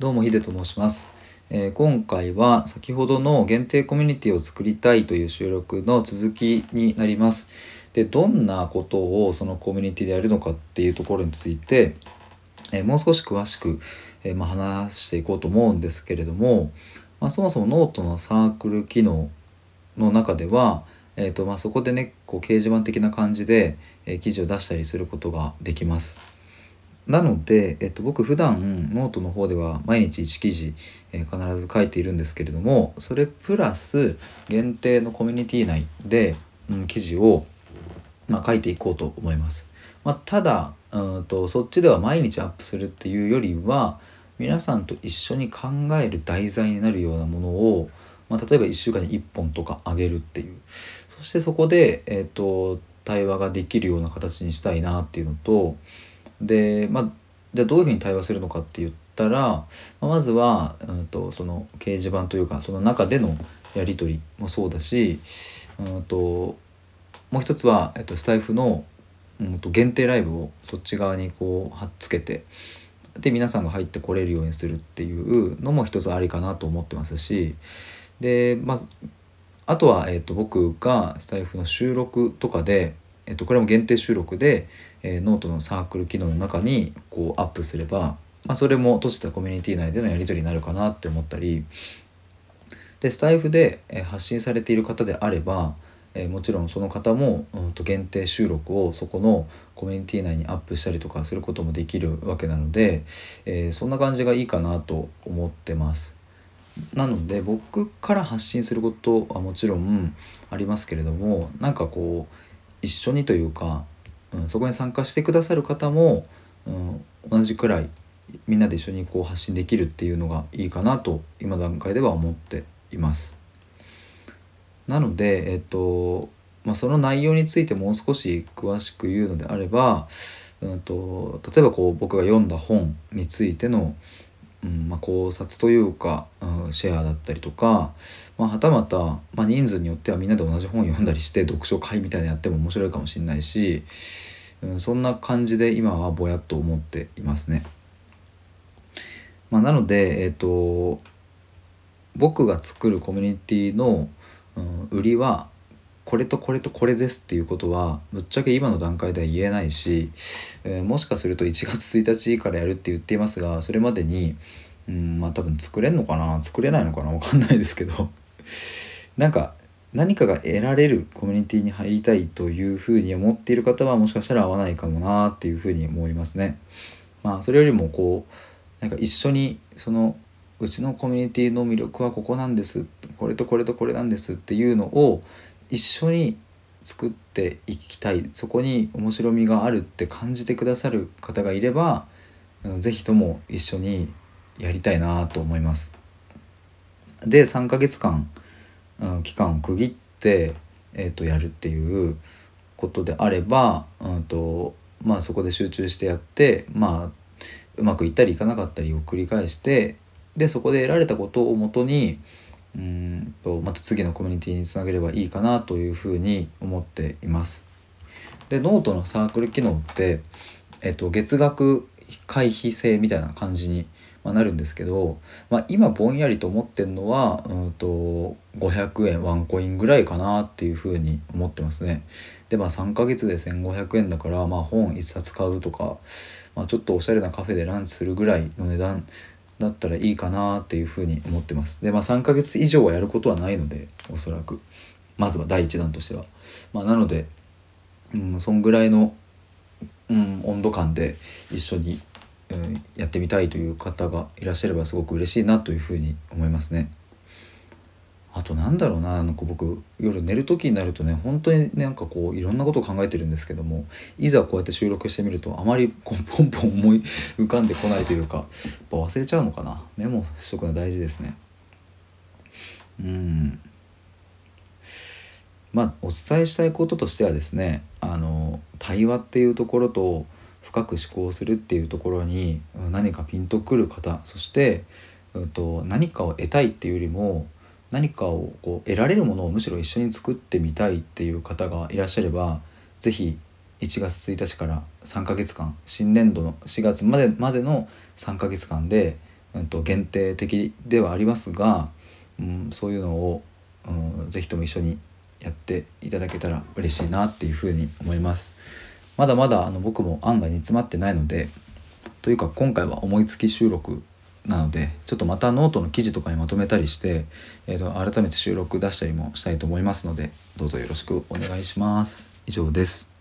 どうもヒデと申します、えー今回は先ほどの限定コミュニティを作りたいという収録の続きになりますでどんなことをそのコミュニティでやるのかっていうところについて、えーもう少し詳しく、えーまあ、話していこうと思うんですけれども、まあ、そもそもノートのサークル機能の中では、えーとまあ、そこでねこう掲示板的な感じで、え記事を出したりすることができます。なので、えっと、僕普段ノートの方では毎日1記事、えー必ず書いているんですけれどもそれプラス限定のコミュニティ内で、うん、記事を、まあ、書いていこうと思います。まあ、ただうんとそっちでは毎日アップするっていうよりは皆さんと一緒に考える題材になるようなものを、まあ、例えば1週間に1本とかあげるっていうそしてそこで、えっと対話ができるような形にしたいなっていうのとでまあじゃあどういうふうに対話するのかって言ったら、まずは、うん、とその掲示板というかその中でのやり取りもそうだし、うん、ともう一つは、えっと、スタイフの、うん、と限定ライブをそっち側にこう貼っつけてで皆さんが入ってこれるようにするっていうのも一つありかなと思ってますしでまああとは、えっと僕がスタイフの収録とかで、えっとこれも限定収録で、えーノートのサークル機能の中にこうアップすれば、まあ、それも閉じたコミュニティ内でのやり取りになるかなって思ったりでスタイフで、発信されている方であれば、えーもちろんその方も、うん、と限定収録をそこのコミュニティ内にアップしたりとかすることもできるわけなので、えーそんな感じがいいかなと思ってます。なので僕から発信することはもちろんありますけれどもなんかこう一緒にというか、うん、そこに参加してくださる方も、うん、同じくらいみんなで一緒にこう発信できるっていうのがいいかなと今段階では思っています。なので、えっとまあ、その内容についてもう少し詳しく言うのであれば、うん、と例えばこう僕が読んだ本についてのうんまあ、考察というか、うん、シェアだったりとか、まあ、はたまた、まあ、人数によってはみんなで同じ本読んだりして読書会みたいなやっても面白いかもしれないし、うん、そんな感じで今はぼやっと思っていますね。まあ、なので、えっと僕が作るコミュニティの、うん、売りはこれとこれとこれですっていうことはぶっちゃけ今の段階では言えないし、えーもしかすると1月1日からやるって言っていますがそれまでにうんまあ多分作れんのかな？作れないのかな？わかんないですけど。なんか何かが得られるコミュニティに入りたいというふうに思っている方はもしかしたら合わないかもなっていうふうに思いますね。まあそれよりもこうなんか一緒にそのうちのコミュニティの魅力はここなんです。これとこれとこれなんですっていうのを一緒に作っていきたいそこに面白みがあるって感じてくださる方がいればうんぜひとも一緒にやりたいなと思います。で3ヶ月間、期間を区切って、えー、とやるっていうことであれば、うんとまあ、そこで集中してやって、まあ、うまくいったりいかなかったりを繰り返してでそこで得られたことをもとにうんまた次のコミュニティにつなげればいいかなというふうに思っています。でノートのサークル機能って、えっと、月額会費制みたいな感じになるんですけど、まあ、今ぼんやりと思ってるのはうんと500円ワンコインぐらいかなっていうふうに思ってますね。でまあ3ヶ月で1500円だから、まあ、本1冊買うとか、まあ、ちょっとおしゃれなカフェでランチするぐらいの値段だったらいいかなっていうふうに思ってます。でまあ3ヶ月以上はやることはないのでおそらくまずは第一弾としては。まあ、なのでうん、そんぐらいの、うん、温度感で一緒に、うん、やってみたいという方がいらっしゃればすごく嬉しいなというふうに思いますね。あとなんだろうななんか僕夜寝る時になるとね本当になんかこういろんなことを考えてるんですけどもいざこうやって収録してみるとあまりこうポンポン思い浮かんでこないというかやっぱ忘れちゃうのかなメモしとくの大事ですね。うんまあお伝えしたいこととしてはですねあの対話っていうところと深く思考するっていうところに何かピンとくる方そして、うん、と何かを得たいっていうよりも何かをこう得られるものをむしろ一緒に作ってみたいっていう方がいらっしゃれば是非1月1日から3ヶ月間新年度の4月までまでの3ヶ月間で、うんと、限定的ではありますが、うん、そういうのを、うん、とも一緒にやっていただけたら嬉しいなっていうふうに思います。まだまだあの僕も案が煮詰まってないのでというか今回は思いつき収録なのでちょっとまたノートの記事とかにまとめたりして、えーと、改めて収録出したりもしたいと思いますのでどうぞよろしくお願いします。以上です。